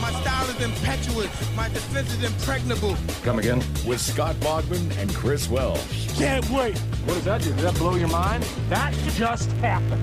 My style is impetuous. My defense is impregnable. Come again? With Scott Bogman and Chris Welsh. Can't wait. What does that do? Did that blow your mind? That just happened.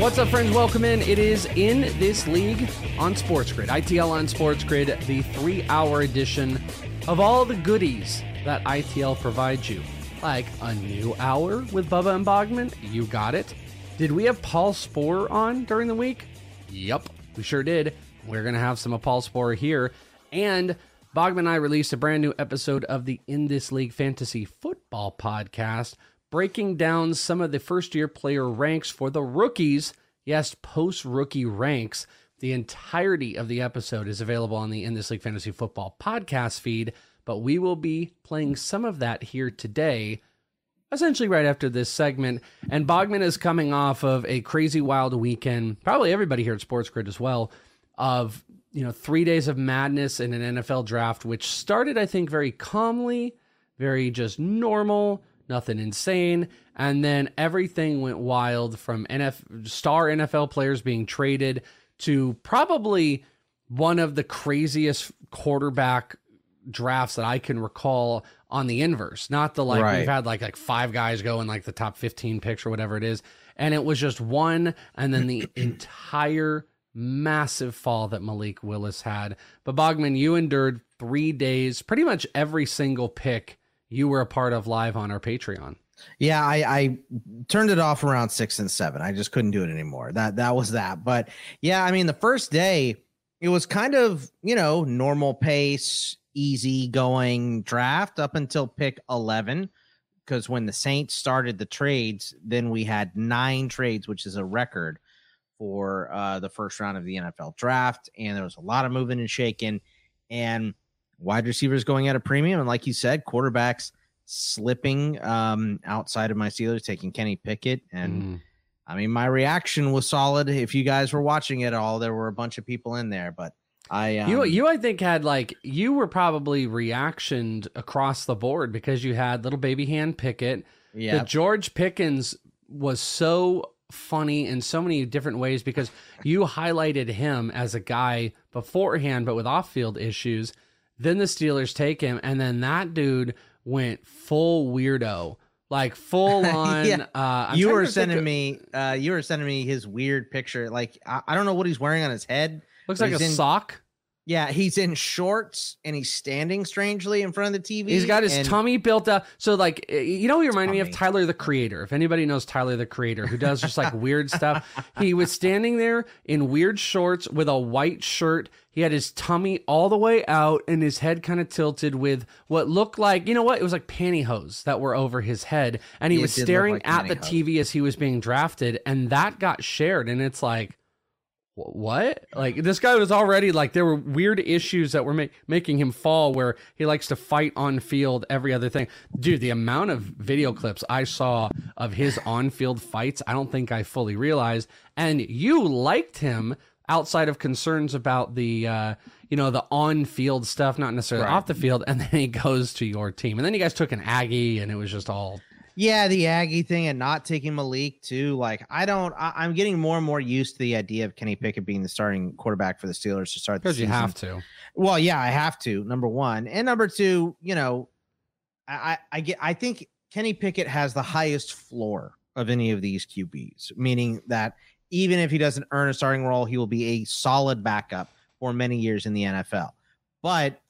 What's up, friends? Welcome in. It is in this league on Sports Grid, ITL on Sports Grid, the three hour edition of all the goodies that ITL provides you. Like a new hour with Bubba and Bogman. You got it. Did we have Paul Sporer on during the week? Yup, we sure did. We're going to have some Paul here. And Bogman and I released a brand new episode of the In This League Fantasy Football podcast, breaking down some of the first year player ranks for the rookies. Yes, post rookie ranks. The entirety of the episode is available on the In This League Fantasy Football podcast feed, but we will be playing some of that here today essentially right after this segment. And Bogman is coming off of a crazy wild weekend, probably everybody here at Sports Grid as well, of you know three days of madness in an NFL draft, which started I think very calmly, very just normal, nothing insane, and then everything went wild from NF star NFL players being traded to probably one of the craziest quarterback drafts that I can recall on the inverse. Not the like Right. we've had like like five guys go in like the top 15 picks or whatever it is. And it was just one and then the entire massive fall that Malik Willis had. But Bogman, you endured three days, pretty much every single pick you were a part of live on our Patreon. Yeah, I, I turned it off around six and seven. I just couldn't do it anymore. That that was that. But yeah, I mean, the first day it was kind of you know normal pace, easy going draft up until pick eleven. Because when the Saints started the trades, then we had nine trades, which is a record for uh, the first round of the NFL draft, and there was a lot of moving and shaking, and wide receivers going at a premium, and like you said, quarterbacks slipping um, outside of my Steelers, taking Kenny Pickett. And Mm. I mean, my reaction was solid. If you guys were watching it all, there were a bunch of people in there, but I um, you you I think had like you were probably reactioned across the board because you had little baby hand Pickett. yeah, The George Pickens was so funny in so many different ways because you highlighted him as a guy beforehand, but with off-field issues. Then the Steelers take him, and then that dude went full weirdo, like full on. Yeah. uh, you were sending of- me, uh, you were sending me his weird picture. Like I, I don't know what he's wearing on his head. Looks but like a in- sock. Yeah, he's in shorts and he's standing strangely in front of the TV. He's got his tummy built up. So, like, you know, he reminded me of. Tyler the Creator. If anybody knows Tyler the Creator, who does just like weird stuff, he was standing there in weird shorts with a white shirt. He had his tummy all the way out and his head kind of tilted with what looked like, you know what? It was like pantyhose that were over his head. And he It was staring like at the. TV as he was being drafted. And that got shared. And it's like, what? Like this guy was already like there were weird issues that were ma- making him fall where he likes to fight on field every other thing. Dude, the amount of video clips I saw of his on field fights, I don't think I fully realized. And you liked him outside of concerns about the uh, you know the on field stuff, not necessarily Right. off the field. And then he goes to your team, and then you guys took an Aggie, and it was just all Yeah, the Aggie thing and not taking Malik too. Like, I don't. I, am getting more and more used to the idea of Kenny Pickett being the starting quarterback for the Steelers to start. Because you have to. Well, yeah, I have to. Number one, and number two, you know, I, I get. I think Kenny Pickett has the highest floor of any of these QBs, meaning that even if he doesn't earn a starting role, he will be a solid backup for many years in the NFL. But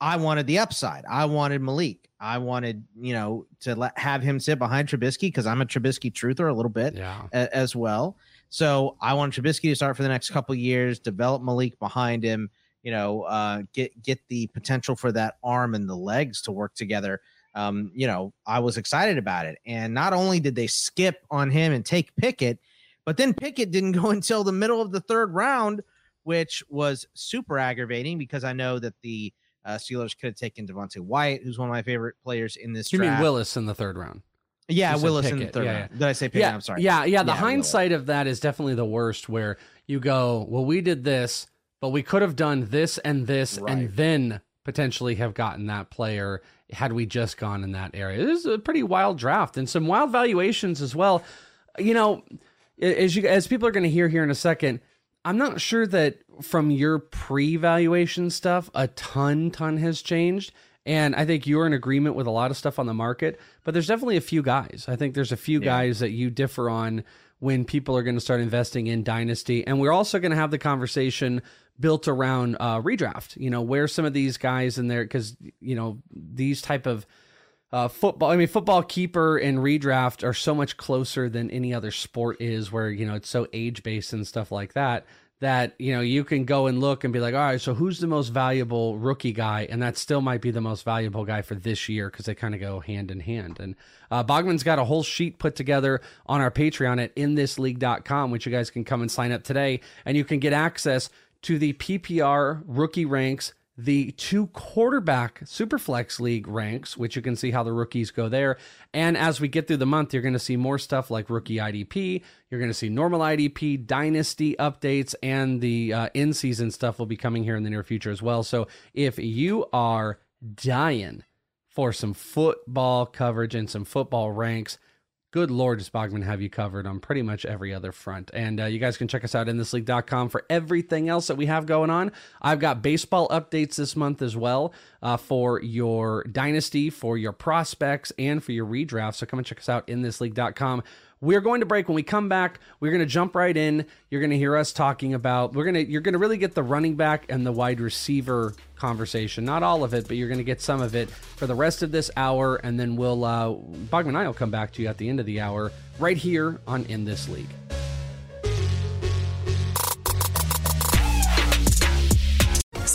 I wanted the upside. I wanted Malik. I wanted, you know, to let have him sit behind Trubisky because I'm a Trubisky truther a little bit yeah. a, as well. So I want Trubisky to start for the next couple years, develop Malik behind him, you know, uh, get get the potential for that arm and the legs to work together. Um, you know, I was excited about it. And not only did they skip on him and take Pickett, but then Pickett didn't go until the middle of the third round, which was super aggravating because I know that the uh, Steelers could have taken Devonte Wyatt, who's one of my favorite players in this. You draft. mean Willis in the third round? Yeah, Willis in the third Yeah, round. yeah. Did I say Pickett? Yeah, I'm sorry. Yeah, yeah. The Yeah, hindsight of that is definitely the worst. Where you go, well, we did this, but we could have done this and this, Right. and then potentially have gotten that player had we just gone in that area. This is a pretty wild draft and some wild valuations as well. You know, as you as people are going to hear here in a second, I'm not sure that from your pre-valuation stuff, a ton ton has changed. And I think you're in agreement with a lot of stuff on the market, but there's definitely a few guys. I think there's a few guys that you differ on when people are going to start investing in Dynasty. And we're also going to have the conversation built around uh, redraft, you know, where some of these guys in there, because, you know, these type of uh, football, I mean, football keeper and redraft are so much closer than any other sport is, where, you know, it's so age based and stuff like that that you know you can go and look and be like all right so who's the most valuable rookie guy? And that still might be the most valuable guy for this year because they kind of go hand in hand. And uh, bogman's got a whole sheet put together on our patreon at inthisleague.com which you guys can come and sign up today. And you can get access to the ppr rookie ranks the two quarterback superflex league ranks, which you can see how the rookies go there. And as we get through the month, you're going to see more stuff like rookie IDP. You're going to see normal IDP, dynasty updates, and the uh, in season stuff will be coming here in the near future as well. So if you are dying for some football coverage and some football ranks, good lord does bogman have you covered on pretty much every other front. And uh, you guys can check us out in thisleague.com for everything else that we have going on. I've got baseball updates this month as well uh, for your dynasty for your prospects and for your redraft. So come and check us out in thisleague.com we're going to break. When we come back we're going to jump right in. You're going to hear us talking about we're going to you're going to really get the running back and the wide receiver conversation. Not all of it but you're going to get some of it for the rest of this hour and then we'll uh bogman and i will come back to you at the end of the hour right here on in this league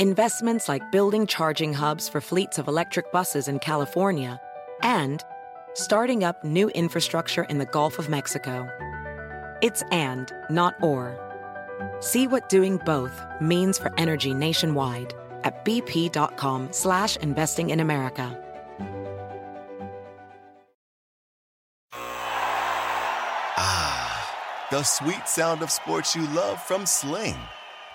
Investments like building charging hubs for fleets of electric buses in California and starting up new infrastructure in the Gulf of Mexico. It's and, not or. See what doing both means for energy nationwide at bp.com slash investing in America. Ah, the sweet sound of sports you love from Sling.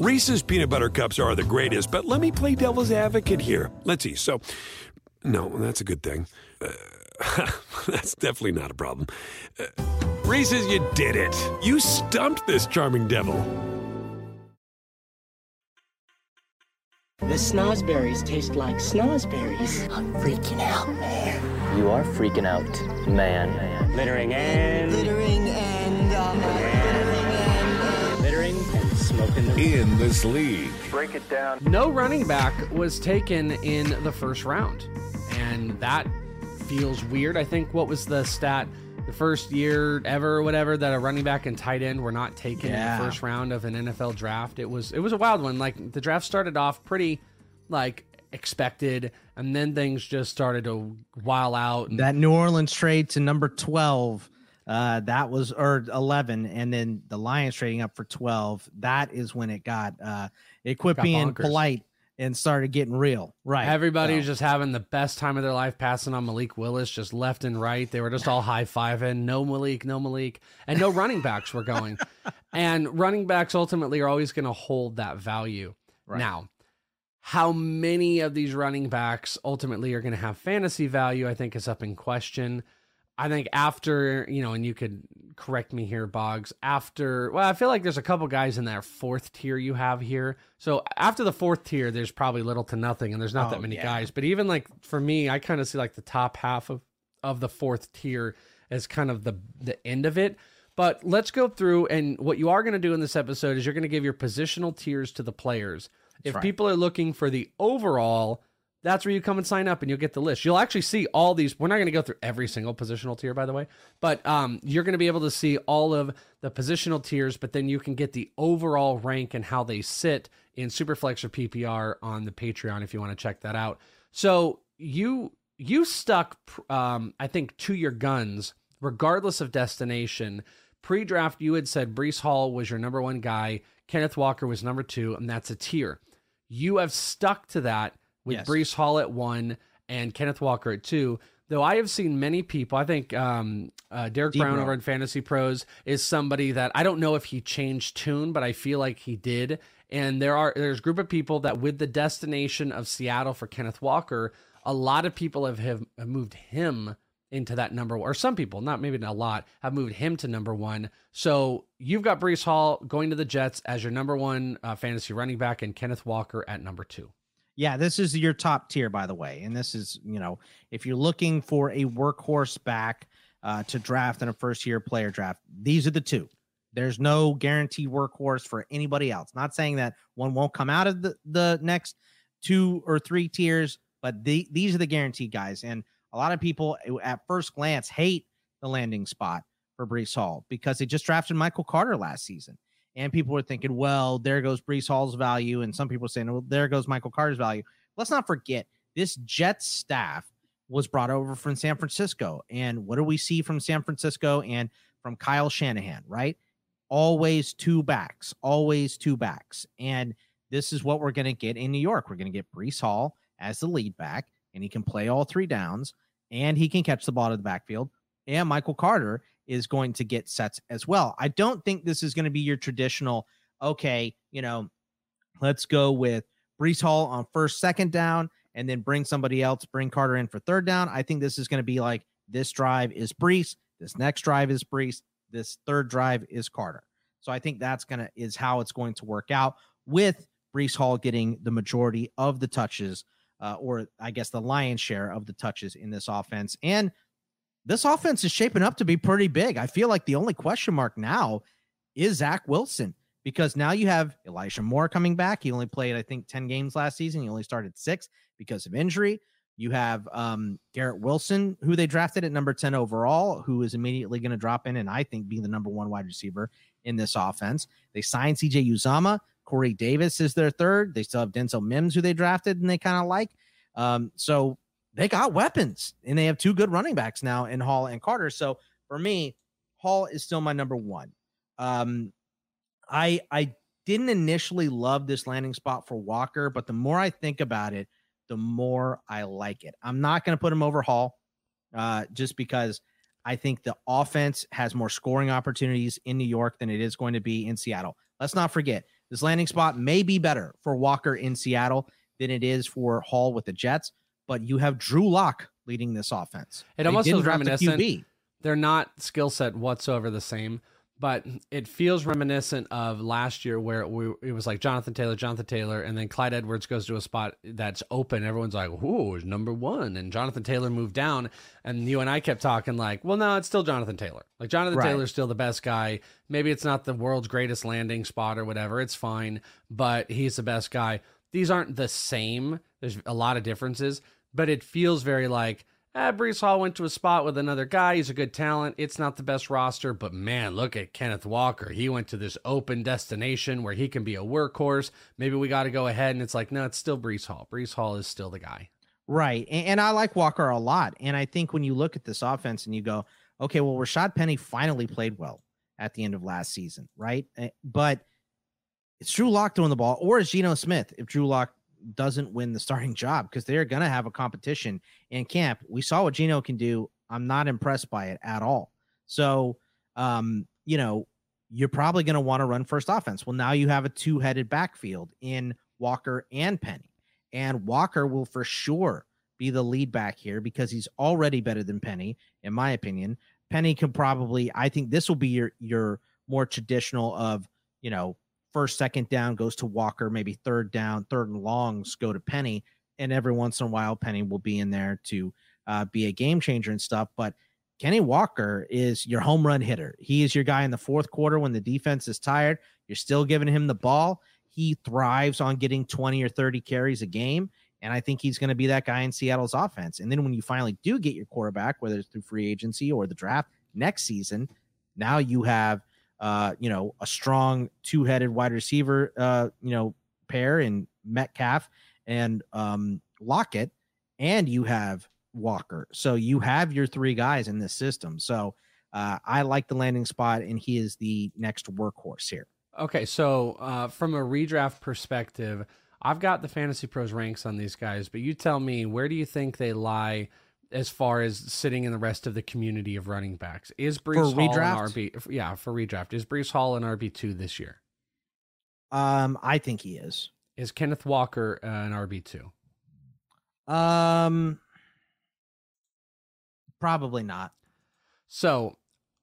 Reese's peanut butter cups are the greatest, but let me play devil's advocate here. Let's see. So, no, that's a good thing. Uh, that's definitely not a problem. Uh, Reese's, you did it. You stumped this charming devil. The snozberries taste like snozberries. I'm freaking out, man. You are freaking out, man. Littering and. Littering and. Littering in this league. Break it down. No running back was taken in the first round. And that feels weird. I think what was the stat? The first year ever or whatever that a running back and tight end were not taken Yeah. in the first round of an NFL draft. It was it was a wild one. Like the draft started off pretty like expected and then things just started to while out and That New Orleans trade to number 12, uh, that was or 11, and then the Lions trading up for 12. That is when it got uh it quit Got being bonkers. polite and started getting real. Right. Everybody's So, just having the best time of their life passing on Malik Willis just left and right. They were just all high fiving. No Malik, no Malik. And no running backs were going. And running backs ultimately are always going to hold that value. Right. Now, how many of these running backs ultimately are going to have fantasy value, I think is up in question. I think after, you know, and you could correct me here, Boggs, after, well, I feel like there's a couple guys in that fourth tier you have here. So after the fourth tier, there's probably little to nothing, and there's not Oh, that many yeah. guys. But even like for me, I kind of see like the top half of, of the fourth tier as kind of the, the end of it. But let's go through, and what you are going to do in this episode is you're going to give your positional tiers to the players. if right. people are looking for the overall, that's where you come and sign up and you'll get the list. You'll actually see all these. We're not going to go through every single positional tier, by the way, but um, you're going to be able to see all of the positional tiers, but then you can get the overall rank and how they sit in Superflex or PPR on the Patreon if you want to check that out. So you you stuck, um, I think, to your guns regardless of destination. Pre-draft, you had said Breece Hall was your number one guy, Kenneth Walker was number two, and that's a tier. You have stuck to that with Yes. Breece Hall at one and Kenneth Walker at two. Though I have seen many people, I think um, uh, Derek Brown over in Fantasy Pros is somebody that I don't know if he changed tune, but I feel like he did. And there are there's a group of people that with the destination of Seattle for Kenneth Walker, a lot of people have, have, have moved him into that number one, or some people, not maybe not a lot, have moved him to number one. So you've got Breece Hall going to the Jets as your number one uh, fantasy running back, and Kenneth Walker at number two. Yeah, this is your top tier, by the way. And this is, you know, if you're looking for a workhorse back uh, to draft in a first year player draft, these are the two. There's no guaranteed workhorse for anybody else. Not saying that one won't come out of the, the next two or three tiers, but the, these are the guaranteed guys. And a lot of people uh, at first glance hate the landing spot for Breece Hall because they just drafted Michael Carter last season. And people were thinking, well, there goes Breece Hall's value. And some people are saying, well, there goes Michael Carter's value. Let's not forget this Jets staff was brought over from San Francisco. And what do we see from San Francisco and from Kyle Shanahan, right? Always two backs, always two backs. And this is what we're going to get in New York. We're going to get Breece Hall as the lead back, and he can play all three downs, and he can catch the ball to the backfield. And Michael Carter is going to get sets as well. I don't think this is going to be your traditional, okay, you know, let's go with Breece Hall on first, second down, and then bring somebody else, bring Carter in for third down. I think this is going to be like this drive is Breece, this next drive is Breece, this third drive is Carter. So I think that's going to is how it's going to work out with Breece Hall getting the majority of the touches, uh, or I guess the lion's share of the touches in this offense. And this offense is shaping up to be pretty big. I feel like the only question mark now is Zach Wilson because now you have Elijah Moore coming back. He only played, I think, 10 games last season. He only started six because of injury. You have um, Garrett Wilson, who they drafted at number 10 overall, who is immediately going to drop in and I think be the number one wide receiver in this offense. They signed CJ Uzomah. Corey Davis is their third. They still have Denzel Mims, who they drafted and they kind of like. Um, so they got weapons and they have two good running backs now in Hall and Carter. So for me, Hall is still my number one. Um, I I didn't initially love this landing spot for Walker, but the more I think about it, the more I like it. I'm not going to put him over Hall, uh, just because I think the offense has more scoring opportunities in New York than it is going to be in Seattle. Let's not forget this landing spot may be better for Walker in Seattle than it is for Hall with the Jets, but you have Drew Lock leading this offense. It almost feels reminiscent. QB. They're not skill set whatsoever the same, but it feels reminiscent of last year where we, it was like Jonathan Taylor, Jonathan Taylor, and then Clyde Edwards goes to a spot that's open. Everyone's like, "Whoa, number one," and Jonathan Taylor moved down, and you and I kept talking like, "Well, no, it's still Jonathan Taylor. Like Jonathan Right. Taylor's still the best guy. Maybe it's not the world's greatest landing spot or whatever. It's fine, but he's the best guy. These aren't the same. There's a lot of differences, but it feels very like." Ah, Breece Hall went to a spot with another guy. He's a good talent. It's not the best roster, but man, look at Kenneth Walker. He went to this open destination where he can be a workhorse. Maybe we got to go ahead. And it's like, no, it's still Breece Hall. Breece Hall is still the guy. Right. And, and I like Walker a lot. And I think when you look at this offense and you go, okay, well, Rashaad Penny finally played well at the end of last season, right? Eh, But it's Drew Lock doing the ball, or is Geno Smith if Drew Lock doesn't win the starting job because they're going to have a competition in camp. We saw what Geno can do. I'm not impressed by it at all. So, um, you know, you're probably going to want to run first offense. Well, now you have a two headed backfield in Walker and Penny. And Walker will for sure be the lead back here because he's already better than Penny, in my opinion. Penny can probably, I think this will be your your more traditional of, you know, first, second down goes to Walker, maybe third down, third and longs go to Penny. And every once in a while, Penny will be in there to uh, be a game changer and stuff. But Kenny Walker is your home run hitter. He is your guy in the fourth quarter when the defense is tired. You're still giving him the ball. He thrives on getting 20 or 30 carries a game. And I think he's going to be that guy in Seattle's offense. And then when you finally do get your quarterback, whether it's through free agency or the draft next season, now you have, uh, you know, a strong two headed wide receiver, uh, you know, pair in Metcalf and um, Lockett, and you have Walker. So you have your three guys in this system. So uh, I like the landing spot, and he is the next workhorse here. Okay, so uh, from a redraft perspective, I've got the Fantasy Pros ranks on these guys, but you tell me where do you think they lie as far as sitting in the rest of the community of running backs? Is Breece Hall redraft? an RB? Yeah, for redraft, is Breece Hall an RB two this year? Um, I think he is. Is Kenneth Walker uh, an RB two? Um, probably not. So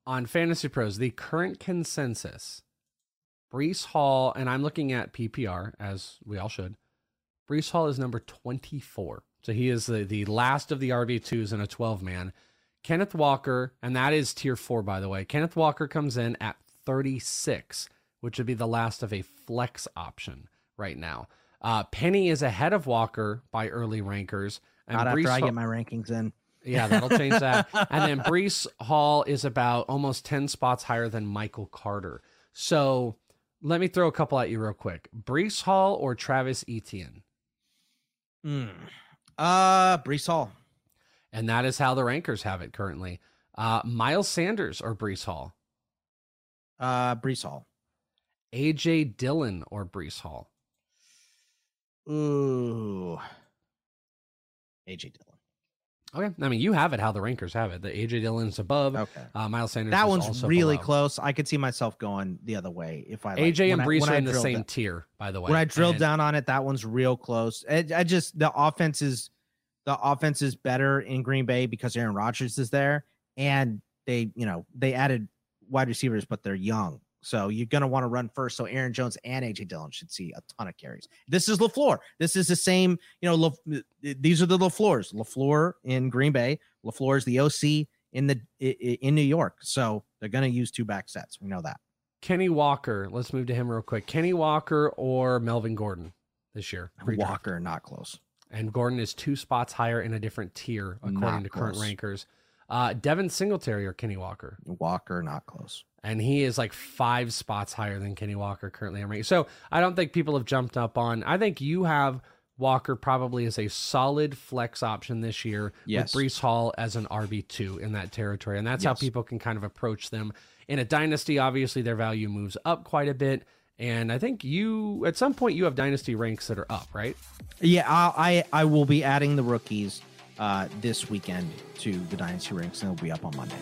on Fantasy Pros, the current consensus, Breece Hall, and I'm looking at PPR as we all should. Breece Hall is number 24. So he is the, the last of the RB2s in a 12 man. Kenneth Walker, and that is tier four, by the way. Kenneth Walker comes in at 36, which would be the last of a flex option right now. Uh, Penny is ahead of Walker by early rankers. And Not after Breece I Hall- get my rankings in. yeah, that'll change that. and then Breece Hall is about almost 10 spots higher than Michael Carter. So let me throw a couple at you real quick. Breece Hall or Travis Etienne? Mm. Uh, Breece Hall. And that is how the rankers have it currently. Uh, Miles Sanders or Breece Hall? Uh, Breece Hall. AJ Dillon or Breece Hall? Ooh. AJ Dillon. Okay. I mean, you have it how the rankers have it. The AJ Dillon's above. Okay. Uh, Miles Sanders That one's really below. close. I could see myself going the other way if I like, AJ and Breece are in the same down- tier, by the way. When I drilled And- down on it, that one's real close. I, I just the offense is the offense is better in Green Bay because Aaron Rodgers is there, and they you know they added wide receivers, but they're young. So you're gonna want to run first. So Aaron Jones and AJ Dillon should see a ton of carries. This is Lafleur. This is the same. You know, La, these are the Lafleurs. Lafleur in Green Bay. Lafleur is the OC in the in New York. So they're gonna use two back sets. We know that. Kenny Walker. Let's move to him real quick. Kenny Walker or Melvin Gordon this year? Redraft. Walker not close. And Gordon is two spots higher in a different tier according Not to current rankers. Uh, Devin Singletary or Kenny Walker, Walker not close. and he is like five spots higher than Kenny Walker currently. So I don't think people have jumped up on. I think you have Walker probably as a solid flex option this year Yes. with Breece Hall as an RB two in that territory, and that's how people can kind of approach them in a dynasty. Obviously, their value moves up quite a bit. And I think you, at some point, you have dynasty ranks that are up, right? Yeah, I I, I will be adding the rookies uh, this weekend to the dynasty ranks, and it'll be up on Monday.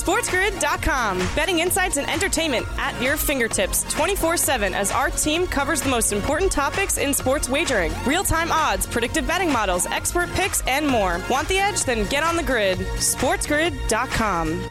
SportsGrid.com. Betting insights and entertainment at your fingertips 24 7 as our team covers the most important topics in sports wagering real time odds, predictive betting models, expert picks, and more. Want the edge? Then get on the grid. SportsGrid.com.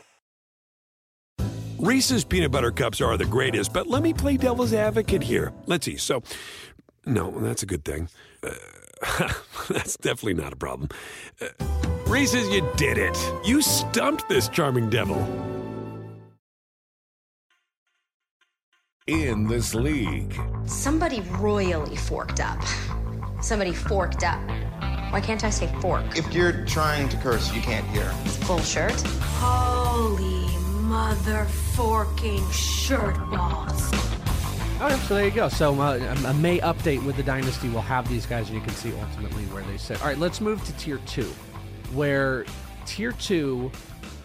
Reese's peanut butter cups are the greatest, but let me play devil's advocate here. Let's see. So, no, that's a good thing. Uh, that's definitely not a problem. Uh, Reese's, you did it. You stumped this charming devil. In this league, Somebody royally forked up. Somebody forked up. Why can't I say fork? If you're trying to curse, you can't hear. It's Full shirt. Holy mother forking shirt balls. All right, so there you go. So uh, a May update with the dynasty will have these guys, and you can see ultimately where they sit. All right, let's move to tier two, where tier two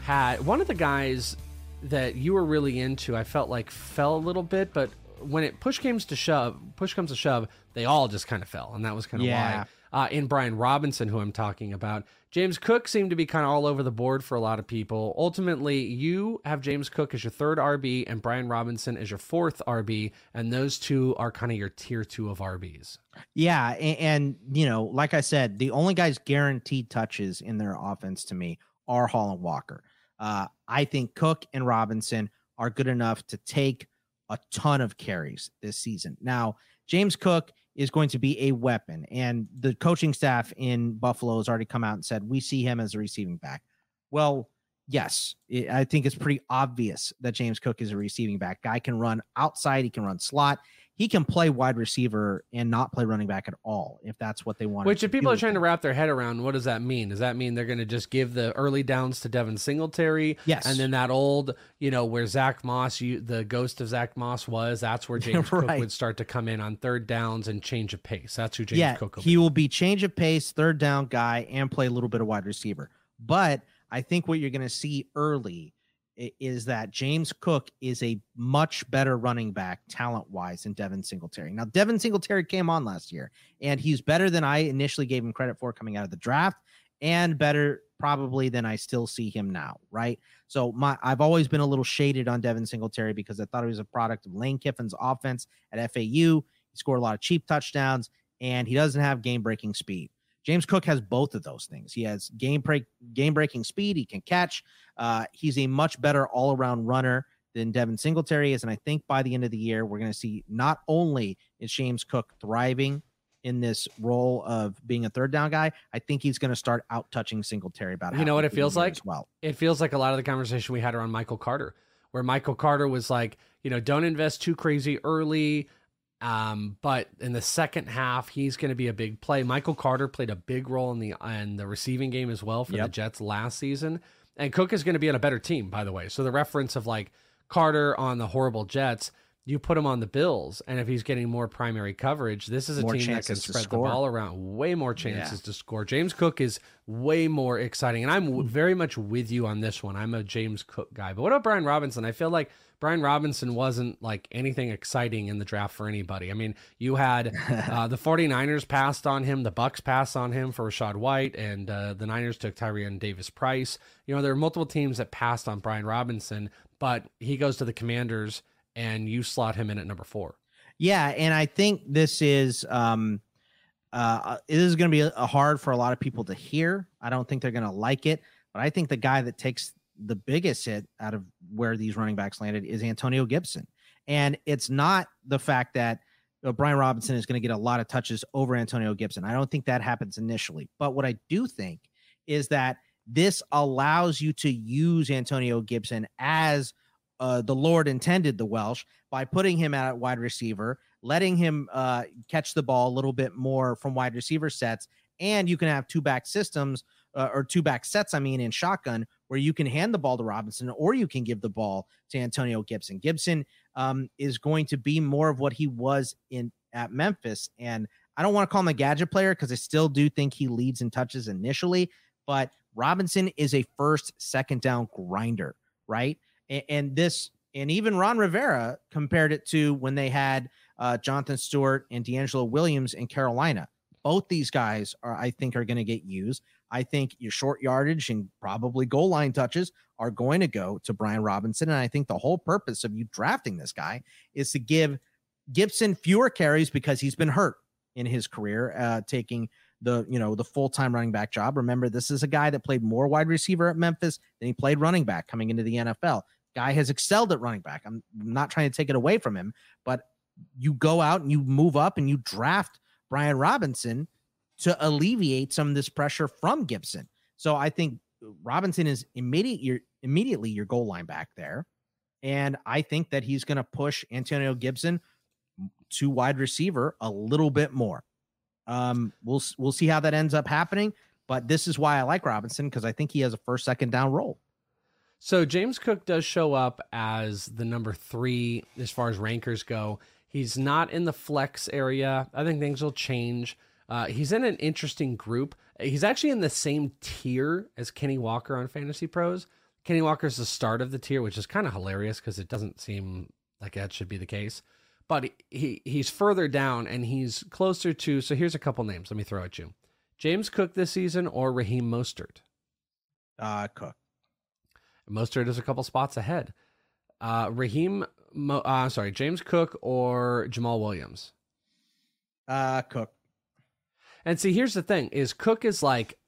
had one of the guys that you were really into. I felt like fell a little bit, but when it push comes to shove, push comes to shove, they all just kind of fell, and that was kind of Yeah. why. Uh, in Brian Robinson, who I'm talking about, James Cook seemed to be kind of all over the board for a lot of people. Ultimately, you have James Cook as your third RB and Brian Robinson as your fourth RB, and those two are kind of your tier two of RBs. Yeah, and, and you know, like I said, the only guys guaranteed touches in their offense to me are Hall and Walker. Uh, I think Cook and Robinson are good enough to take a ton of carries this season. Now, James Cook is going to be a weapon, and the coaching staff in Buffalo has already come out and said we see him as a receiving back. Well, yes, it, I think it's pretty obvious that James Cook is a receiving back. Guy can run outside, he can run slot, he can play wide receiver and not play running back at all if that's what they want. Which, if people are trying to wrap their head around, what does that mean? Does that mean they're going to just give the early downs to Devin Singletary? Yes. And then that old, you know, where Zach Moss, you, the ghost of Zach Moss was, that's where James Cook would start to come in on third downs and change of pace. That's who James yeah, Cook will he will be change of pace, third down guy, and play a little bit of wide receiver. But I think what you're going to see early is that James Cook is a much better running back talent wise than Devin Singletary. Now, Devin Singletary came on last year, and he's better than I initially gave him credit for coming out of the draft, and better probably than I still see him now. Right. So my I've always been a little shaded on Devin Singletary because I thought he was a product of Lane Kiffin's offense at FAU. He scored a lot of cheap touchdowns, and he doesn't have game breaking speed. James Cook has both of those things. He has game break game breaking speed. He can catch. Uh, he's a much better all around runner than Devin Singletary is, and I think by the end of the year we're going to see not only is James Cook thriving in this role of being a third down guy, I think he's going to start out touching Singletary about. It. You know what it halfway through the feels like? well. It feels like a lot of the conversation we had around Michael Carter, where Michael Carter was like, you know, don't invest too crazy early. Um, but in the second half, he's going to be a big play. Michael Carter played a big role in the in the receiving game as well for the Jets last season. And Cook is going to be on a better team, by the way. So the reference of like Carter on the horrible Jets, you put him on the Bills, and if he's getting more primary coverage, this is a More team that can spread the ball around. Way more chances Yeah. to score. James Cook is way more exciting, and I'm very much with you on this one. I'm a James Cook guy. But what about Brian Robinson? I feel like Brian Robinson wasn't like anything exciting in the draft for anybody. I mean, you had uh, the 49ers passed on him, the Bucs passed on him for Rachaad White, and uh, the Niners took Tyrion Davis Price. You know, there are multiple teams that passed on Brian Robinson, but he goes to the Commanders, and you slot him in at number four. Yeah, and I think this is um uh it is going to be uh hard for a lot of people to hear. I don't think they're going to like it, But I think the guy that takes the biggest hit out of where these running backs landed is Antonio Gibson. And it's not the fact that you know, Brian Robinson is going to get a lot of touches over Antonio Gibson. I don't think that happens initially. But what I do think is that this allows you to use Antonio Gibson as uh, the Lord intended the Welsh by putting him at wide receiver, letting him uh, catch the ball a little bit more from wide receiver sets. And you can have two back systems uh, or two back sets, I mean, in shotgun, where you can hand the ball to Robinson or you can give the ball to Antonio Gibson. Gibson um, is going to be more of what he was in at Memphis. And I don't want to call him a gadget player because I still do think he leads in touches initially, but Robinson is a first, second down grinder, right? And, and this, and even Ron Rivera compared it to when they had uh, Jonathan Stewart and DeAngelo Williams in Carolina. Both these guys are, I think, are going to get used. I think your short yardage and probably goal line touches are going to go to Brian Robinson. And I think the whole purpose of you drafting this guy is to give Gibson fewer carries because he's been hurt in his career, uh, taking the you know the full time running back job. Remember, this is a guy that played more wide receiver at Memphis than he played running back coming into the NFL. Guy has excelled at running back. I'm not trying to take it away from him, but you go out and you move up and you draft Brian Robinson to alleviate some of this pressure from Gibson. So I think Robinson is immediate your immediately your goal line back there. And I think that he's going to push Antonio Gibson to wide receiver a little bit more. Um, we'll we'll see how that ends up happening, but this is why I like Robinson because I think he has a first second down role. So James Cook does show up as the number three as far as rankers go. He's not in the flex area. I think things will change. Uh, he's in an interesting group. He's actually in the same tier as Kenny Walker on Fantasy Pros. Kenny Walker's the start of the tier, which is kind of hilarious because it doesn't seem like that should be the case. But he he's further down and he's closer to. So here's a couple names. Let me throw at you: James Cook this season or Raheem Mostert. Uh, Cook. Mostert is a couple spots ahead. Uh, Raheem, Mo, uh, sorry, James Cook or Jamaal Williams. Uh, Cook. And see, here's the thing: is Cook is like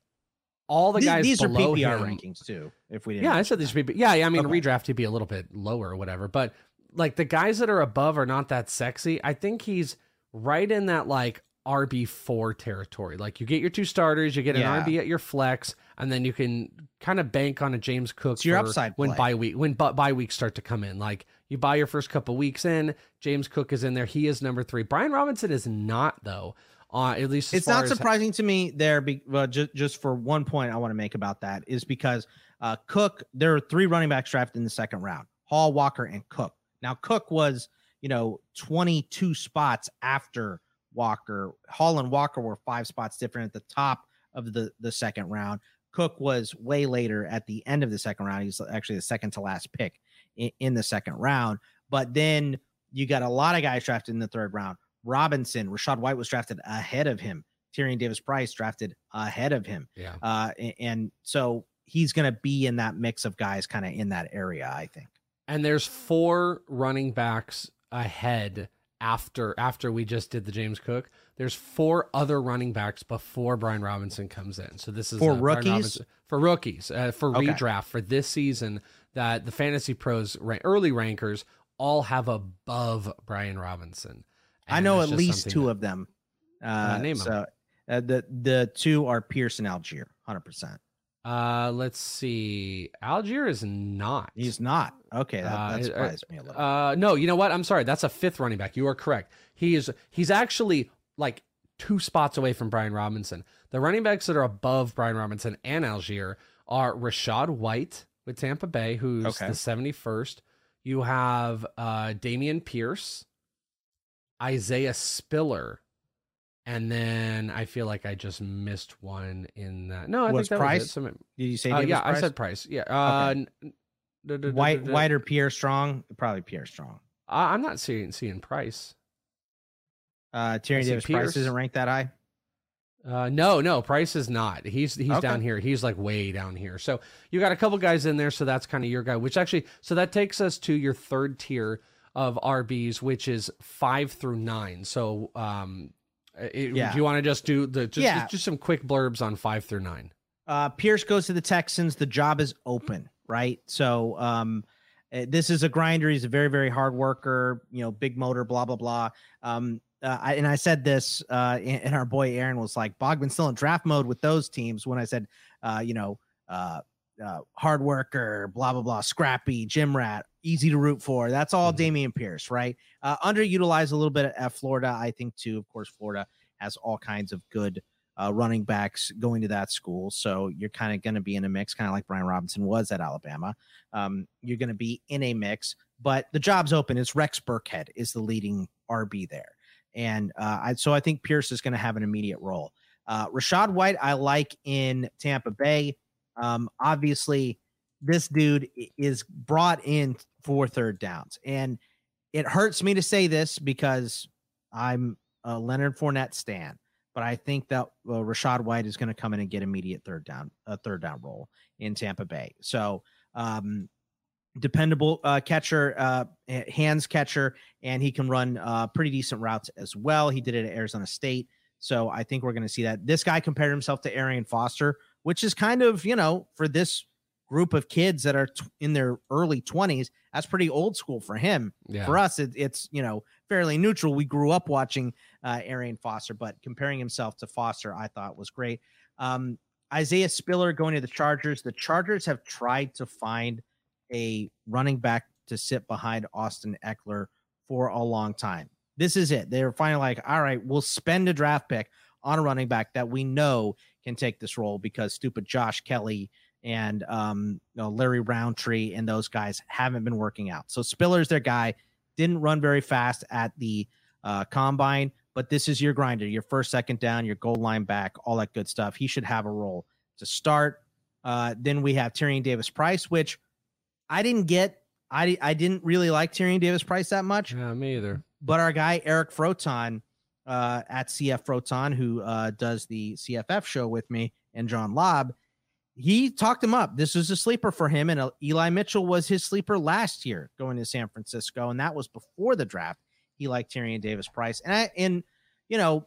all the these, guys. These are PPR him, rankings too. If we didn't, yeah, I said these PPR. Yeah, yeah, I mean, Okay. redraft he'd be a little bit lower or whatever, but like the guys that are above are not that sexy. I think he's right in that like RB four territory. Like you get your two starters, you get an Yeah. RB at your flex, and then you can kind of bank on a James Cook It's your for upside when play. bye week when bye weeks start to come in. Like you buy your first couple weeks in, James Cook is in there. He is number three. Brian Robinson is not though. Uh, at least as it's not surprising to me there. Be, well, just just for one point, I want to make about that is because uh, Cook. There are three running backs drafted in the second round: Hall, Walker, and Cook. Now Cook was you know 22 spots after Walker. Hall and Walker were five spots different at the top of the the second round. Cook was way later at the end of the second round. He's actually the second to last pick in, in the second round. But then you got a lot of guys drafted in the third round. Robinson, Rachaad White was drafted ahead of him. Tyrion Davis Price drafted ahead of him. Yeah. Uh, a- and, so he's going to be in that mix of guys kind of in that area, I think. and there's four running backs ahead after after we just did the James Cook. There's four other running backs before Brian Robinson comes in. So this is For uh, rookies? For rookies uh, for Okay. redraft for this season that the Fantasy Pros early rankers all have above Brian Robinson. I know at least two that- of them. Uh, Uh, name so uh, the the two are Pierce and Allgeier, hundred percent. Uh, let's see. Allgeier is not. He's not. Okay, that, Uh, that uh, surprised me a little. Uh, no, you know what? I'm sorry. That's a fifth running back. You are correct. He is. He's actually like two spots away from Brian Robinson. The running backs that are above Brian Robinson and Allgeier are Rachaad White with Tampa Bay, who's Okay. the 71st. You have uh, Dameon Pierce, Isaiah Spiller, and then I feel like I just missed one in that. No, I Was think that Price? was it. Some- Did you say? uh, yeah, I said Price. Yeah. Uh, Okay. n- d- d- White, d- White or Pierre Strong? Probably Pierre Strong. I- I'm not seeing seeing Price. Uh, Tyrion Davis Pierce. Price isn't ranked that high. Uh, no, no, Price is not. He's he's Okay. down here. He's like way down here. So you got a couple guys in there. So that's kind of your guy. Which actually, so that takes us to your third tier of RBs, which is five through nine. So um, it, Yeah. if you want to just do the just, Yeah. just just some quick blurbs on five through nine. uh, Pierce goes to the Texans. The job is open, right? So um, uh, this is a grinder. He's a very, very hard worker. You know, big motor. Blah blah blah. Um, uh, I, and I said this, uh, and, our boy Aaron was like, Bogman's still in draft mode with those teams. When I said, uh, you know, uh, uh, hard worker, blah blah blah, scrappy, gym rat, easy to root for. That's all Mm-hmm. Dameon Pierce, right? Uh, underutilized a little bit at Florida, I think too. Of course, Florida has all kinds of good uh, running backs going to that school, so you're kind of going to be in a mix, kind of like Brian Robinson was at Alabama. Um, you're going to be in a mix, but the job's open. It's Rex Burkhead is the leading RB there, and uh, I, so I think Pierce is going to have an immediate role. Uh, Rachaad White, I like in Tampa Bay. Um, obviously, this dude is brought in for third downs, and it hurts me to say this because I'm a Leonard Fournette stan, but I think that uh, Rachaad White is going to come in and get immediate third down, a third down role in Tampa Bay. So, um, dependable uh, catcher, uh, hands catcher, and he can run uh, pretty decent routes as well. He did it at Arizona State. So I think we're going to see that. This guy compared himself to Arian Foster, which is kind of, you know, for this group of kids that are t- in their early 20s, that's pretty old school for him. Yeah. For us, it, it's, you know, fairly neutral. We grew up watching uh, Arian Foster, but comparing himself to Foster, I thought was great. Um, Isaiah Spiller going to the Chargers. The Chargers have tried to find a running back to sit behind Austin Ekeler for a long time. This is it. They're finally like, all right, we'll spend a draft pick on a running back that we know can take this role because stupid Josh Kelley and um, you know, Larry Rountree and those guys haven't been working out. So Spiller's their guy. Didn't run very fast at the uh, combine, but this is your grinder, your first, second down, your goal line back, all that good stuff. He should have a role to start. Uh, then we have Tyrion Davis Price, which I didn't get. I I didn't really like Tyrion Davis Price that much. Yeah, me either. But our guy Eric Froton uh, at CF Froton, who uh, does the CFF show with me, and John Lobb, he talked him up. This was a sleeper for him, and uh, Eli Mitchell was his sleeper last year going to San Francisco, and that was before the draft. He liked Tyrion Davis Price, and I and you know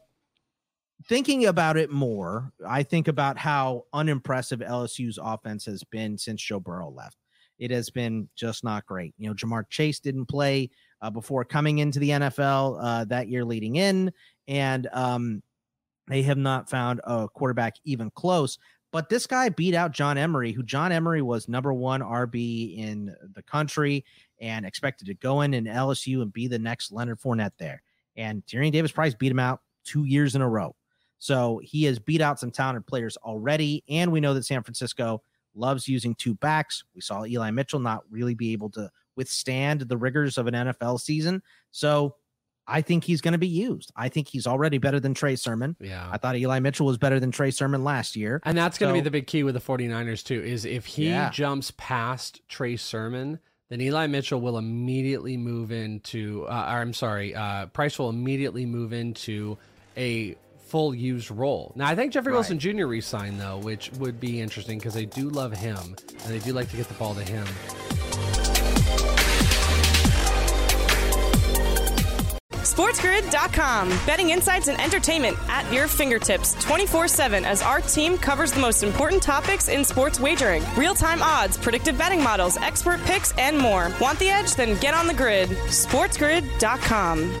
thinking about it more, I think about how unimpressive LSU's offense has been since Joe Burrow left. It has been just not great. You know, Ja'Marr Chase didn't play uh, before coming into the NFL uh, that year leading in, and um, they have not found a quarterback even close. But this guy beat out John Emery, who John Emery was number one RB in the country and expected to go in in LSU and be the next Leonard Fournette there. And Tyrion Davis Price beat him out two years in a row. So he has beat out some talented players already. And we know that San Francisco loves using two backs. We saw Eli Mitchell not really be able to withstand the rigors of an NFL season. So I think he's going to be used. I think he's already better than Trey Sermon. Yeah. I thought Eli Mitchell was better than Trey Sermon last year. And that's going to be the big key with the 49ers too is if he Yeah. jumps past Trey Sermon, then Eli Mitchell will immediately move into uh, I'm sorry, uh, Price will immediately move into a full used role. Now I think Jeffrey Right. Wilson Jr. re-signed though, which would be interesting because they do love him and they do like to get the ball to him. SportsGrid.com. Betting insights and entertainment at your fingertips 24 7 as our team covers the most important topics in sports wagering real time odds, predictive betting models, expert picks, and more. Want the edge? Then get on the grid. SportsGrid.com.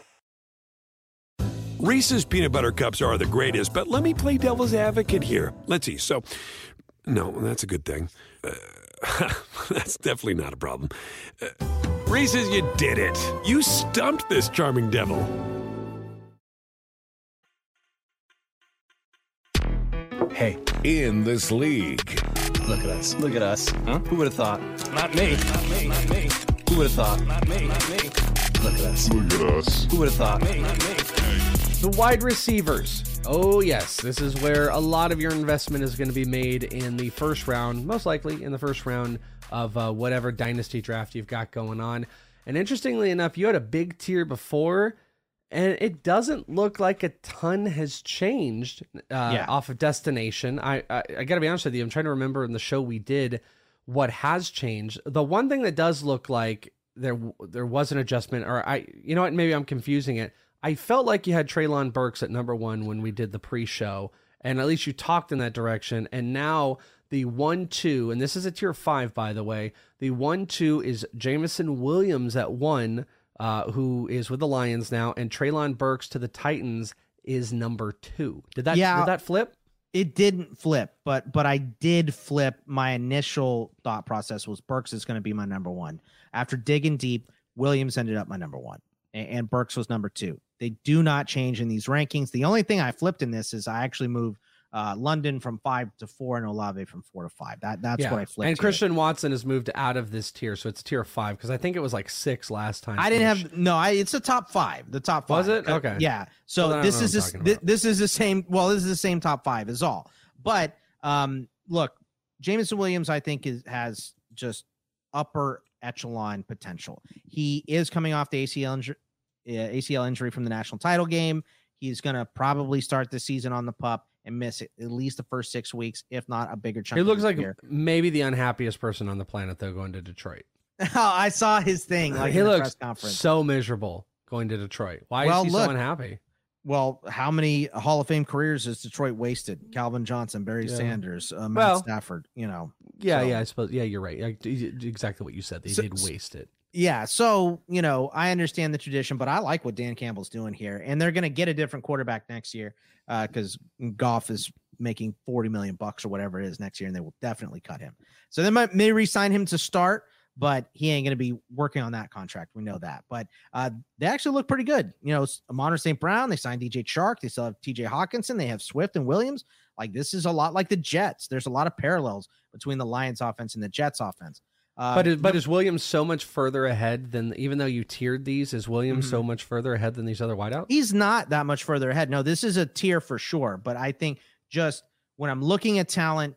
Reese's peanut butter cups are the greatest, but let me play devil's advocate here. Let's see. So, no, that's a good thing. Uh, that's definitely not a problem. Uh, Reese's, you did it. You stumped this charming devil. Hey, in this league. Look at us. Look at us. Huh? Who would have thought? Not me. Not me. Not me. Who would have thought? Not me. Not me. Look at us. Look at us. Who would have thought? Not Me. Not me. The wide receivers. Oh, yes. This is where a lot of your investment is going to be made in the first round, most likely in the first round of uh, whatever dynasty draft you've got going on. And interestingly enough, you had a big tier before, and it doesn't look like a ton has changed uh, Yeah. off of destination. I, I I got to be honest with you. I'm trying to remember in the show we did what has changed. The one thing that does look like there there was an adjustment, or I you know what? Maybe I'm confusing it. I felt like you had Treylon Burks at number one when we did the pre-show, and at least you talked in that direction. And now the one two, and this is a tier five, by the way. The one two is Jameson Williams at one, uh, who is with the Lions now, and Treylon Burks to the Titans is number two. Did that Yeah. did that flip? It didn't flip, but but I did flip. My initial thought process was Burks is going to be my number one. After digging deep, Williams ended up my number one, and, and Burks was number two. They do not change in these rankings. The only thing I flipped in this is I actually moved uh, London from five to four and Olave from four to five. That that's what I flipped. And. Christian Watson has moved out of this tier, so it's tier five because I think it was like six last time. I didn't have no. I it's a top five. The top five Was it? Okay. Yeah. So Well, then I don't this is this, talking this is the same. Well, this is the same top five is all. But um, look, Jameson Williams, I think is has just upper echelon potential. He is coming off the ACL injury, ACL injury from the national title game. He's going to probably start the season on the pup and miss it at least the first six weeks, if not a bigger chunk. He looks like year. maybe the unhappiest person on the planet though going to Detroit. I saw his thing like he looks so miserable going to Detroit. Why Well, is he look, so unhappy? Well, how many Hall of Fame careers has Detroit wasted? Calvin Johnson, Barry Yeah. Sanders, uh, Matt Well, Stafford. You know. Yeah, so- yeah, I suppose. Yeah, you're right. Exactly what you said. They So- did waste it. Yeah, so you know, I understand the tradition, but I like what Dan Campbell's doing here, and they're going to get a different quarterback next year because Goff is making forty million bucks or whatever it is next year, and they will definitely cut him. So they might may re-sign him to start, but he ain't going to be working on that contract. We know that, but uh, they actually look pretty good. You know, Amon St. Brown, they signed DJ Chark, they still have TJ Hockenson, they have Swift and Williams. Like this is a lot like the Jets. There's a lot of parallels between the Lions offense and the Jets offense. Uh, but is, but is Williams so much further ahead than even though you tiered these? Is Williams Mm-hmm. so much further ahead than these other wideouts? he's not that much further ahead. No, this is a tier for sure. But I think just when I'm looking at talent,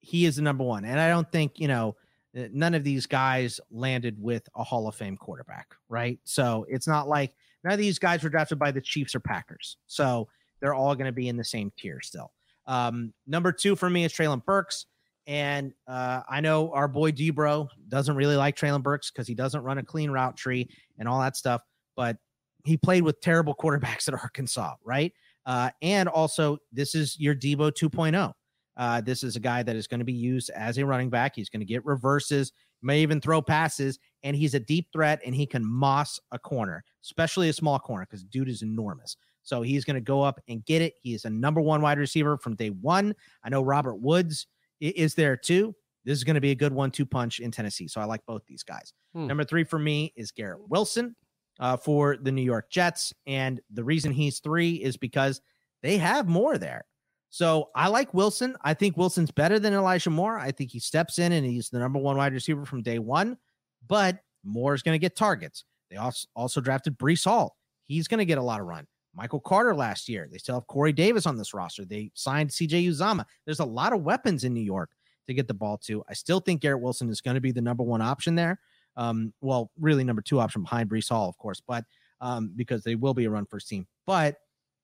he is the number one. And I don't think, you know, uh, none of these guys landed with a Hall of Fame quarterback, right? So it's not like none of these guys were drafted by the Chiefs or Packers. So they're all going to be in the same tier still. Um, number two for me is Treylon Burks. And uh, I know our boy Debro doesn't really like Treylon Burks because he doesn't run a clean route tree and all that stuff. But he played with terrible quarterbacks at Arkansas, right? Uh, and also, this is your Debo 2.0. Uh, this is a guy that is going to be used as a running back. He's going to get reverses, may even throw passes, and he's a deep threat and he can moss a corner, especially a small corner because dude is enormous. So he's going to go up and get it. He is a number one wide receiver from day one. I know Robert Woods is there too. This is going to be a good one-two punch in Tennessee. So I like both these guys. Hmm. Number three for me is Garrett Wilson uh, for the New York Jets. And the reason he's three is because they have more there. So I like Wilson. I think Wilson's better than Elijah Moore. I think he steps in and he's the number one wide receiver from day one, but Moore is going to get targets. They also, also drafted Breece Hall. He's going to get a lot of run. Michael Carter last year. They still have Corey Davis on this roster. They signed CJ Uzomah. There's a lot of weapons in New York to get the ball to. I still think Garrett Wilson is going to be the number one option there. Um, well, really number two option behind Breece Hall, of course, but um, because they will be a run first team. But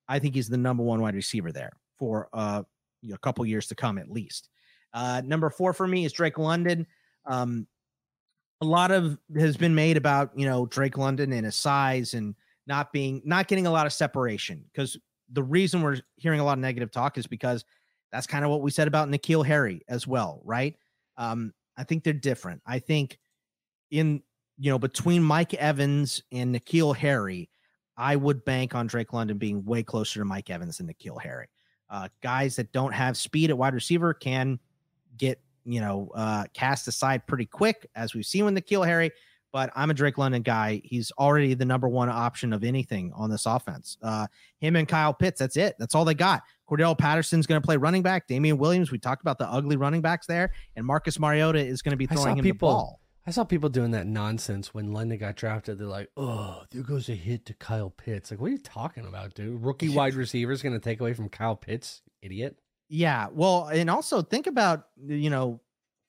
I think he's the number one wide receiver there for uh, you know, a couple years to come at least. Uh, number four for me is Drake London. Um, a lot of has been made about you know Drake London and his size and not being not getting a lot of separation because the reason we're hearing a lot of negative talk is because that's kind of what we said about N'Keal Harry as well, right? Um, I think they're different. I think in you know between Mike Evans and N'Keal Harry, I would bank on Drake London being way closer to Mike Evans than N'Keal Harry. Uh, guys that don't have speed at wide receiver can get you know uh, cast aside pretty quick, as we've seen with N'Keal Harry. But I'm a Drake London guy. He's already the number one option of anything on this offense. Uh, him and Kyle Pitts, that's it. That's all they got. Cordarrelle Patterson's going to play running back. Damien Williams, we talked about the ugly running backs there, and Marcus Mariota is going to be throwing him people, the ball. I saw people doing that nonsense when London got drafted. They're like, "Oh, there goes a hit to Kyle Pitts." Like, what are you talking about, dude? Rookie wide receiver is going to take away from Kyle Pitts, idiot. Yeah, well, and also think about you know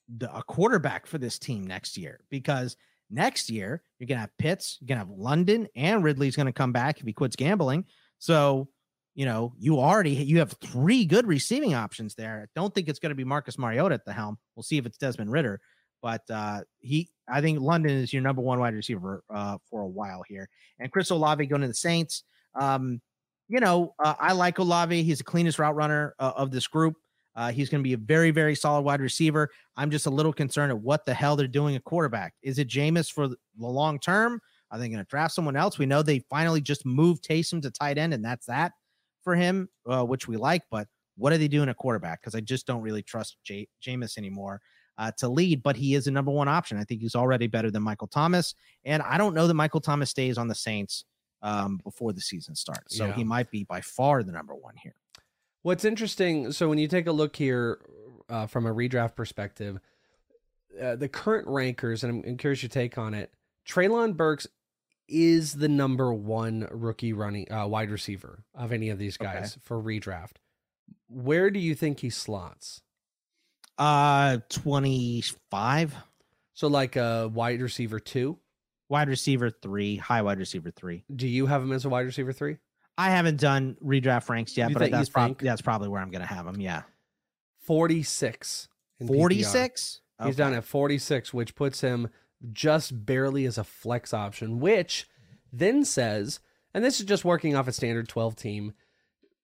the, a quarterback for this team next year because next year you're gonna have Pitts, you're gonna have London, and Ridley's gonna come back if he quits gambling. So you know you already you have three good receiving options there. I don't think it's gonna be Marcus Mariota at the helm. We'll see if it's Desmond Ridder, but uh he I think London is your number one wide receiver uh for a while here, and Chris Olave going to the Saints. Um, you know, uh, I like Olave. He's the cleanest route runner uh, of this group. Uh, he's going to be a very, very solid wide receiver. I'm just a little concerned at what the hell they're doing at quarterback. Is it Jameis for the long term? Are they going to draft someone else? We know they finally just moved Taysom to tight end, and that's that for him, uh, which we like. But what are they doing at quarterback? Because I just don't really trust J- Jameis anymore uh, to lead, but he is a number one option. I think he's already better than Michael Thomas. And I don't know that Michael Thomas stays on the Saints um, before the season starts. So Yeah. he might be by far the number one here. What's interesting, so when you take a look here uh, from a redraft perspective, uh, the current rankers, and I'm, I'm curious your take on it. Treylon Burks is the number one rookie running uh, wide receiver of any of these guys for redraft. Where do you think he slots? Uh, 25. So like a wide receiver two, wide receiver three, high wide receiver three. Do you have him as a wide receiver three? I haven't done redraft ranks yet, You but think- that's prob- that's probably where I'm going to have him. Yeah. 46. in PPR. 46? He's down at 46, which puts him just barely as a flex option, which then says, and this is just working off a standard 12 team,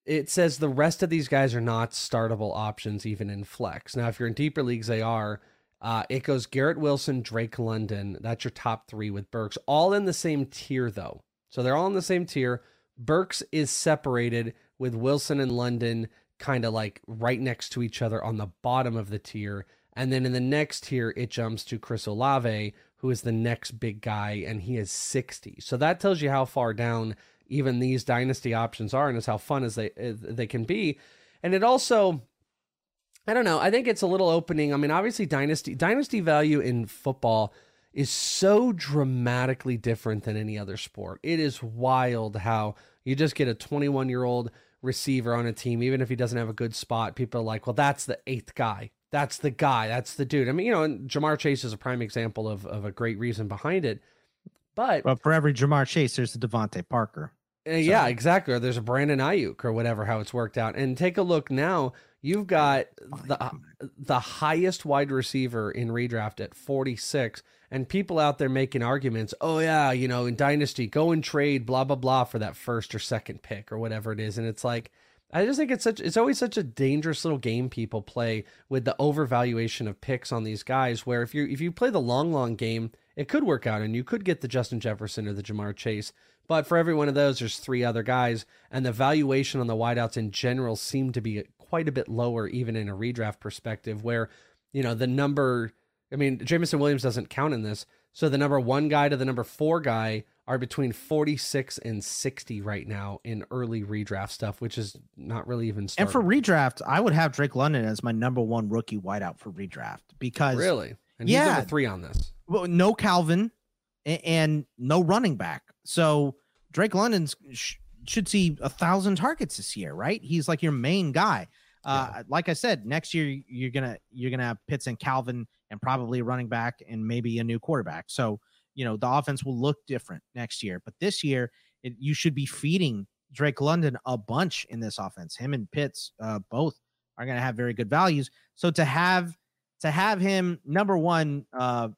it says the rest of these guys are not startable options even in flex. Now, if you're in deeper leagues, they are. Uh, it goes Garrett Wilson, Drake London. That's your top three with Burks, all in the same tier, though. So they're all in the same tier. Burks is separated with Wilson and London kind of like right next to each other on the bottom of the tier. And then in the next tier, it jumps to Chris Olave, who is the next big guy, and he is 60. So that tells you how far down even these dynasty options are and is how fun as they as they can be. And it also I don't know. I think it's a little opening. I mean, obviously dynasty dynasty value in football is so dramatically different than any other sport. It is wild how you just get a 21-year-old receiver on a team even if he doesn't have a good spot. People are like, "Well, that's the eighth guy. That's the guy. That's the dude." I mean, you know, and Ja'Marr Chase is a prime example of of a great reason behind it. But But for every Ja'Marr Chase, there's a DeVante Parker. uh, yeah, exactly. Or there's a Brandon Aiyuk or whatever how it's worked out. And take a look now. You've got the the highest wide receiver in redraft at 46, and people out there making arguments. Oh yeah, you know, in dynasty, go and trade blah blah blah for that first or second pick or whatever it is. And it's like, I just think it's such it's always such a dangerous little game people play with the overvaluation of picks on these guys. Where if you if you play the long long game, it could work out and you could get the Justin Jefferson or the Ja'Marr Chase. But for every one of those, there's three other guys, and the valuation on the wideouts in general seem to be quite a bit lower, even in a redraft perspective, where you know the number. I mean, Jameson Williams doesn't count in this, so the number one guy to the number four guy are between 46 and 60 right now in early redraft stuff, which is not really even And for redraft, I would have Drake London as my number one rookie wideout for redraft because really, and he's yeah, number three on this. well, no Calvin a- and no running back. So Drake London's sh- should see a thousand targets this year, right? He's like your main guy. Uh, like I said, next year you're gonna you're gonna have Pitts and Calvin and probably running back and maybe a new quarterback. So you know the offense will look different next year. But this year, it, you should be feeding Drake London a bunch in this offense. Him and Pitts uh, both are gonna have very good values. So to have to have him number one, uh,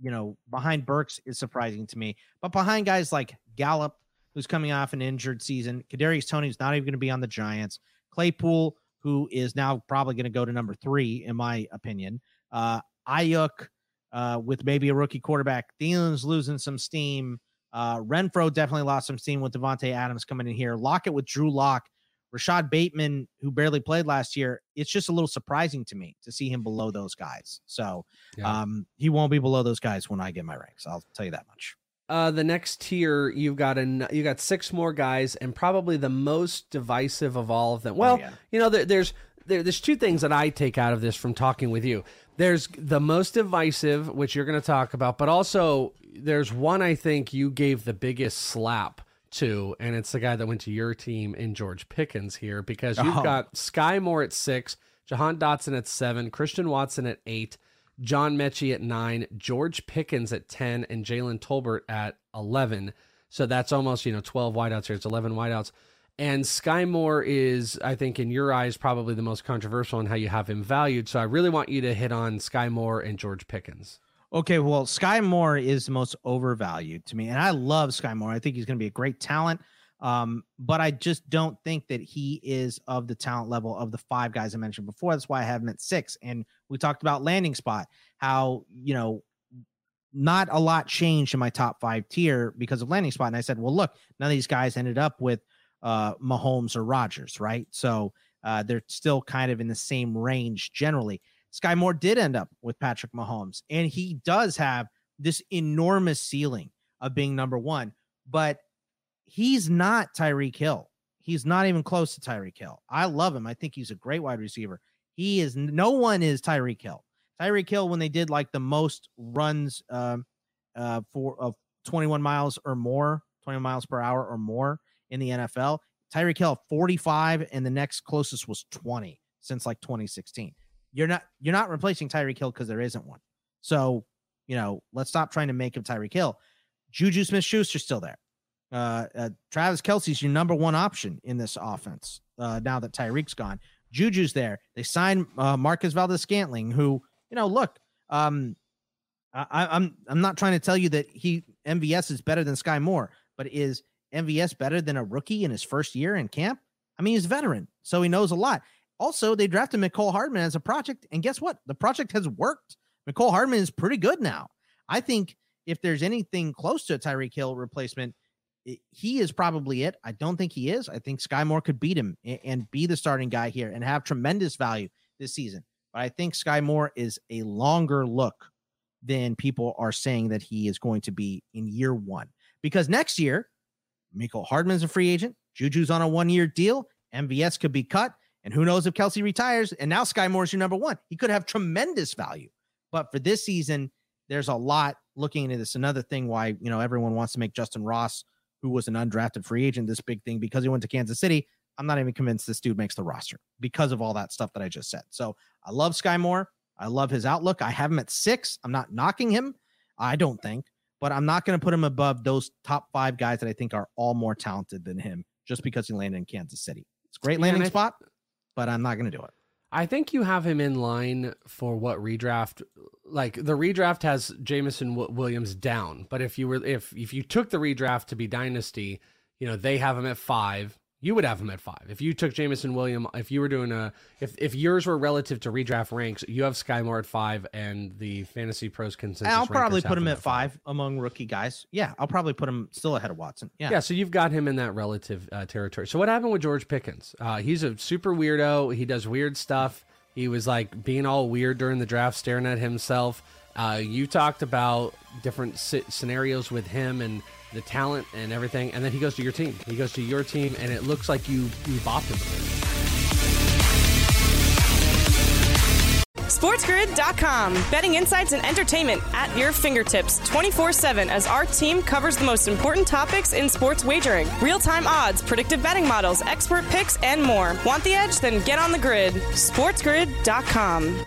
you know, behind Burks is surprising to me. But behind guys like Gallup, who's coming off an injured season, Kadarius Toney's not even going to be on the Giants. Claypool, who is now probably going to go to number three, in my opinion. Uh, Aiyuk, uh, with maybe a rookie quarterback. Thielen's losing some steam. Uh, Renfrow definitely lost some steam with Davante Adams coming in here. Lockett with Drew Lock. Rashod Bateman, who barely played last year, it's just a little surprising to me to see him below those guys. So Yeah. um, he won't be below those guys when I get my ranks. I'll tell you that much. Uh, the next tier, you've got an you got six more guys, and probably the most divisive of all of them. Well, yeah. you know, there, there's there, there's two things that I take out of this from talking with you. There's the most divisive, which you're going to talk about, but also there's one I think you gave the biggest slap to, and it's the guy that went to your team in George Pickens here because you've Oh. got Skyy Moore at six, Jahan Dotson at seven, Christian Watson at eight, John Metchie at nine, George Pickens at 10, and Jalen Tolbert at 11. So that's almost, you know, 12 wideouts here. It's 11 wideouts. And Skyy Moore is, I think, in your eyes, probably the most controversial in how you have him valued. So I really want you to hit on Skyy Moore and George Pickens. Okay, well, Skyy Moore is the most overvalued to me, and I love Skyy Moore. I think he's going to be a great talent, um, but I just don't think that he is of the talent level of the five guys I mentioned before. That's why I have him at six. And we talked about landing spot, how you know not a lot changed in my top five tier because of landing spot. And I said, well, look, none of these guys ended up with uh, Mahomes or Rodgers, right? So uh, they're still kind of in the same range generally. Skyy Moore did end up with Patrick Mahomes, and he does have this enormous ceiling of being number one, but he's not Tyreek Hill. He's not even close to Tyreek Hill. I love him. I think he's a great wide receiver. He is no one is Tyreek Hill. Tyreek Hill, when they did like the most runs um, uh, for of 21 miles or more, 20 miles per hour or more in the NFL, Tyreek Hill 45, and the next closest was 20 since like 2016. You're not you're not replacing Tyreek Hill because there isn't one. So you know, let's stop trying to make him Tyreek Hill. Juju Smith Schuster's still there. Uh, uh, Travis Kelce's your number one option in this offense uh, now that Tyreek's gone. Juju's there. They signed uh, Marquez Valdes Scantling, who you know, look, um, I, I'm I'm not trying to tell you that he MVS is better than Skyy Moore, but is MVS better than a rookie in his first year in camp? I mean, he's a veteran, so he knows a lot. Also, they drafted Mecole Hardman as a project, and guess what? The project has worked. Mecole Hardman is pretty good now. I think if there's anything close to a Tyreek Hill replacement, he is probably it. I don't think he is. I think Skyy Moore could beat him a- and be the starting guy here and have tremendous value this season. But I think Skyy Moore is a longer look than people are saying that he is going to be in year one. Because next year, Mecole Hardman's a free agent. Juju's on a one year deal. MVS could be cut. And who knows if Kelce retires? And now Skyy Moore's your number one. He could have tremendous value. But for this season, there's a lot looking into this. Another thing why, you know, everyone wants to make Justin Ross, who was an undrafted free agent, this big thing because he went to Kansas City. I'm not even convinced this dude makes the roster because of all that stuff that I just said. So I love Skyy Moore. I love his outlook. I have him at six. I'm not knocking him. I don't think, but I'm not going to put him above those top five guys that I think are all more talented than him just because he landed in Kansas City. It's a great landing I- spot, but I'm not going to do it. I think you have him in line for what redraft like the redraft has Jameson Williams down, but if you were if if you took the redraft to be dynasty, you know, they have him at 5. You would have him at 5. If you took Jameson William, if you were doing a if if yours were relative to redraft ranks, you have Skyy Moore at 5 and the Fantasy Pros consensus I'll probably put him at five among rookie guys. Yeah, I'll probably put him still ahead of Watson. Yeah. Yeah. so you've got him in that relative uh, territory. So what happened with George Pickens? Uh, he's a super weirdo. He does weird stuff. He was like being all weird during the draft, staring at himself. Uh, you talked about different scenarios with him and the talent and everything, and then he goes to your team. He goes to your team, and it looks like you you bought him. SportsGrid.com. Betting insights and entertainment at your fingertips 24 7 as our team covers the most important topics in sports wagering real time odds, predictive betting models, expert picks, and more. Want the edge? Then get on the grid. SportsGrid.com.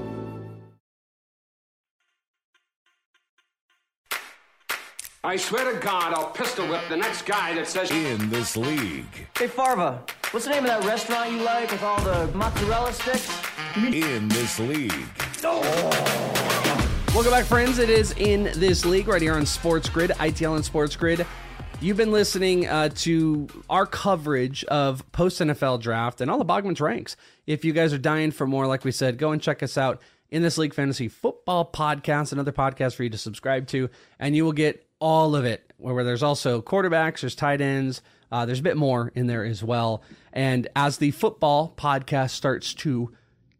I swear to God, I'll pistol whip the next guy that says. In this league. Hey, Farva, what's the name of that restaurant you like with all the mozzarella sticks? In this league. Welcome back, friends. It is in this league right here on Sports Grid, ITL and Sports Grid. You've been listening uh, to our coverage of post NFL draft and all the Bogman's ranks. If you guys are dying for more, like we said, go and check us out in this league fantasy football podcast, another podcast for you to subscribe to, and you will get all of it. Where there's also quarterbacks, there's tight ends, uh, there's a bit more in there as well. And as the football podcast starts to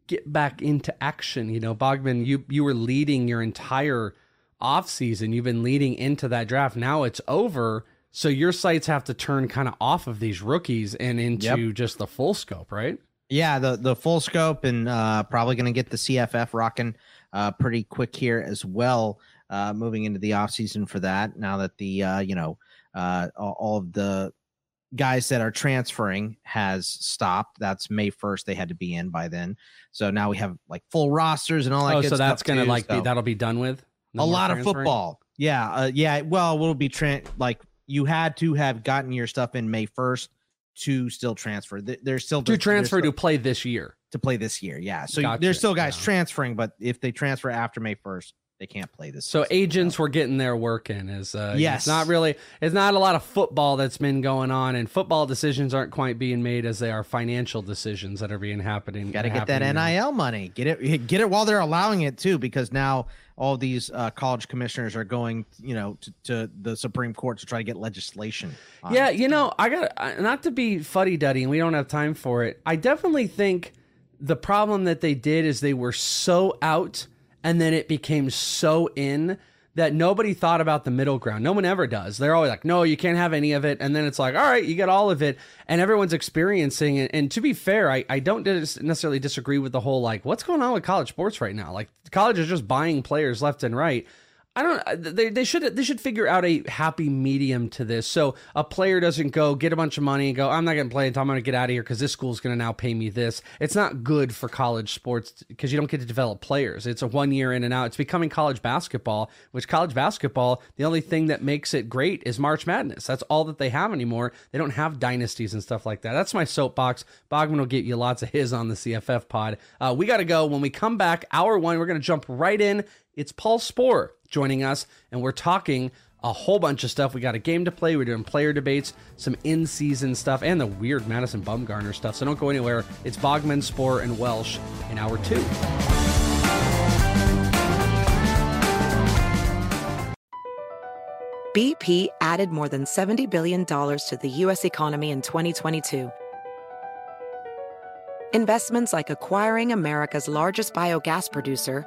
get back into action, you know, Bogman, you you were leading your entire offseason. You've been leading into that draft. Now it's over. So your sights have to turn kind of off of these rookies and into Yep. just the full scope, right? Yeah, the the full scope and uh, probably going to get the CFF rocking uh, pretty quick here as well. Uh, moving into the offseason for that. Now that the uh, you know uh, all, of the guys that are transferring has stopped. That's May first. They had to be in by then. So now we have like full rosters and all that. Oh, so that's gonna too, like be that'll be done with No a lot of football. Yeah, uh, yeah. Well, we'll be tran like you had to have gotten your stuff in May first to still transfer. Th- There's still to transfer still- to play this year. to play this year. Yeah. So Gotcha, there's still guys transferring, but if they transfer after May 1st, they can't play this. So agents were getting their work in. Is uh, Yes. it's not really it's not a lot of football that's been going on, and football decisions aren't quite being made as they are financial decisions that are being happening. Got to get that. NIL money. Get it get it while they're allowing it too because now all these uh, college commissioners are going, you know, to, to the Supreme Court to try to get legislation. on Yeah, you know, I got not to be fuddy duddy, and we don't have time for it. I definitely think the problem that they did is they were so out, and then it became so in that nobody thought about the middle ground. No one ever does. They're always like, "No, you can't have any of it," and then it's like, "All right, you get all of it," and everyone's experiencing it. And to be fair, I I don't necessarily disagree with the whole like, what's going on with college sports right now? Like, college is just buying players left and right. I don't. They, they should they should figure out a happy medium to this. So a player doesn't go get a bunch of money and go, I'm not going to play until I'm going to get out of here because this school's going to now pay me this. It's not good for college sports because you don't get to develop players. It's a one year in and out. It's becoming college basketball, which college basketball the only thing that makes it great is March Madness. That's all that they have anymore. They don't have dynasties and stuff like that. That's my soapbox. Bogman will get you lots of his on the CFF pod. Uh, we got to go. When we come back, hour one, we're going to jump right in. It's Paul Sporer joining us, and we're talking a whole bunch of stuff. We got a game to play. We're doing player debates, some in-season stuff, and the weird Madison Bumgarner stuff. So don't go anywhere. It's Bogman, Sporer, and Welsh in hour two. BP added more than $70 billion to the U.S. economy in 2022. Investments like acquiring America's largest biogas producer,